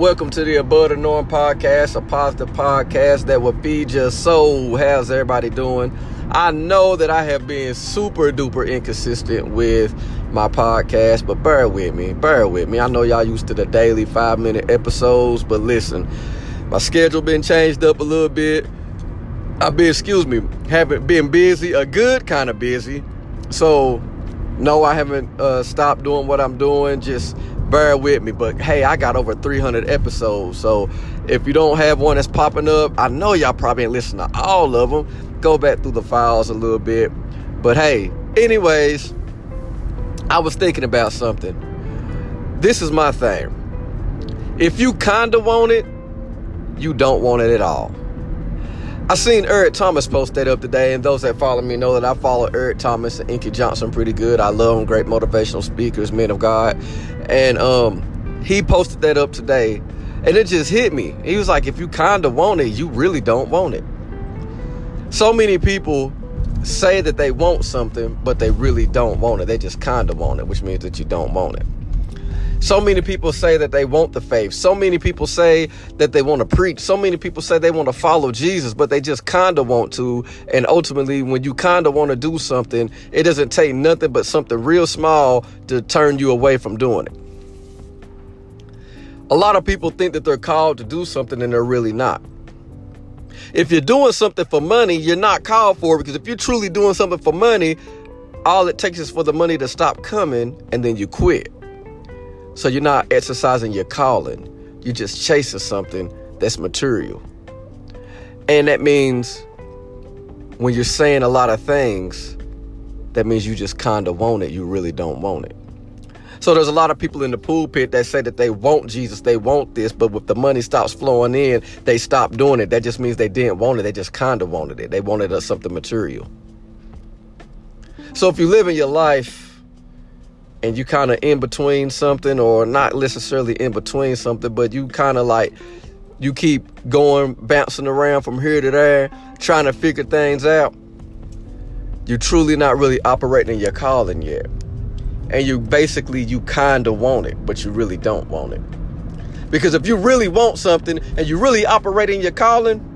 Welcome to the Above the Norm podcast, a positive podcast that will feed your soul. How's everybody doing? I know that I have been super duper inconsistent with my podcast, but bear with me. Bear with me. I know y'all used to the daily five minute episodes, but listen, my schedule been changed up a little bit. I've been, excuse me, haven't been busy, a good kind of busy. So, no, I haven't uh, stopped doing what I'm doing. Just bear with me. But hey, I got over 300 episodes. So if you don't have one that's popping up, I know y'all probably ain't listening to all of them. Go back through the files a little bit. But hey, anyways, I was thinking about something. This is my thing. If you kinda want it, you don't want it at all. I seen Eric Thomas post that up today, and those that follow me know that I follow Eric Thomas and Inky Johnson pretty good. I love them, great motivational speakers, men of God. And um, he posted that up today, and it just hit me. He was like, if you kind of want it, you really don't want it. So many people say that they want something, but they really don't want it. They just kind of want it, which means that you don't want it. So many people say that they want the faith. So many people say that they want to preach. So many people say they want to follow Jesus, but they just kind of want to. And ultimately, when you kind of want to do something, it doesn't take nothing but something real small to turn you away from doing it. A lot of people think that they're called to do something and they're really not. If you're doing something for money, you're not called for it because if you're truly doing something for money, all it takes is for the money to stop coming and then you quit. So you're not exercising your calling. You're just chasing something that's material. And that means when you're saying a lot of things, that means you just kind of want it. You really don't want it. So there's a lot of people in the pulpit that say that they want Jesus, they want this, but if the money stops flowing in, they stop doing it. That just means they didn't want it. They just kind of wanted it. They wanted something material. So if you live in your life and you kind of in between something or not necessarily in between something but you kind of like you keep going bouncing around from here to there trying to figure things out you're truly not really operating your calling yet and you basically you kind of want it but you really don't want it because if you really want something and you really operate in your calling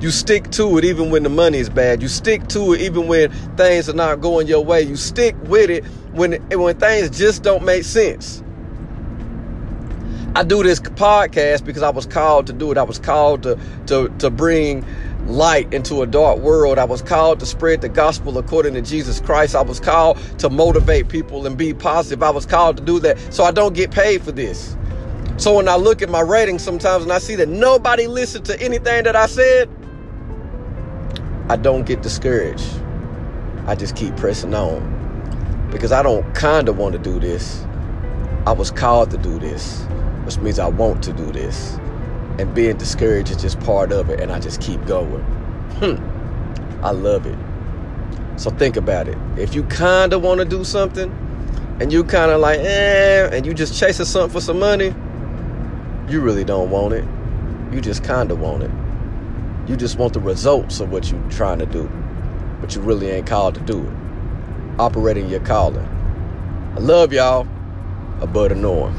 you stick to it even when the money is bad. You stick to it even when things are not going your way. You stick with it when when things just don't make sense. I do this podcast because I was called to do it. I was called to to to bring light into a dark world. I was called to spread the gospel according to Jesus Christ. I was called to motivate people and be positive. I was called to do that. So I don't get paid for this. So when I look at my ratings sometimes and I see that nobody listened to anything that I said, I don't get discouraged. I just keep pressing on because I don't kind of want to do this. I was called to do this, which means I want to do this. And being discouraged is just part of it, and I just keep going. Hmm. I love it. So think about it. If you kind of want to do something, and you kind of like, eh, and you just chasing something for some money, you really don't want it. You just kind of want it. You just want the results of what you're trying to do, but you really ain't called to do it. Operating your calling. I love y'all. Above the norm.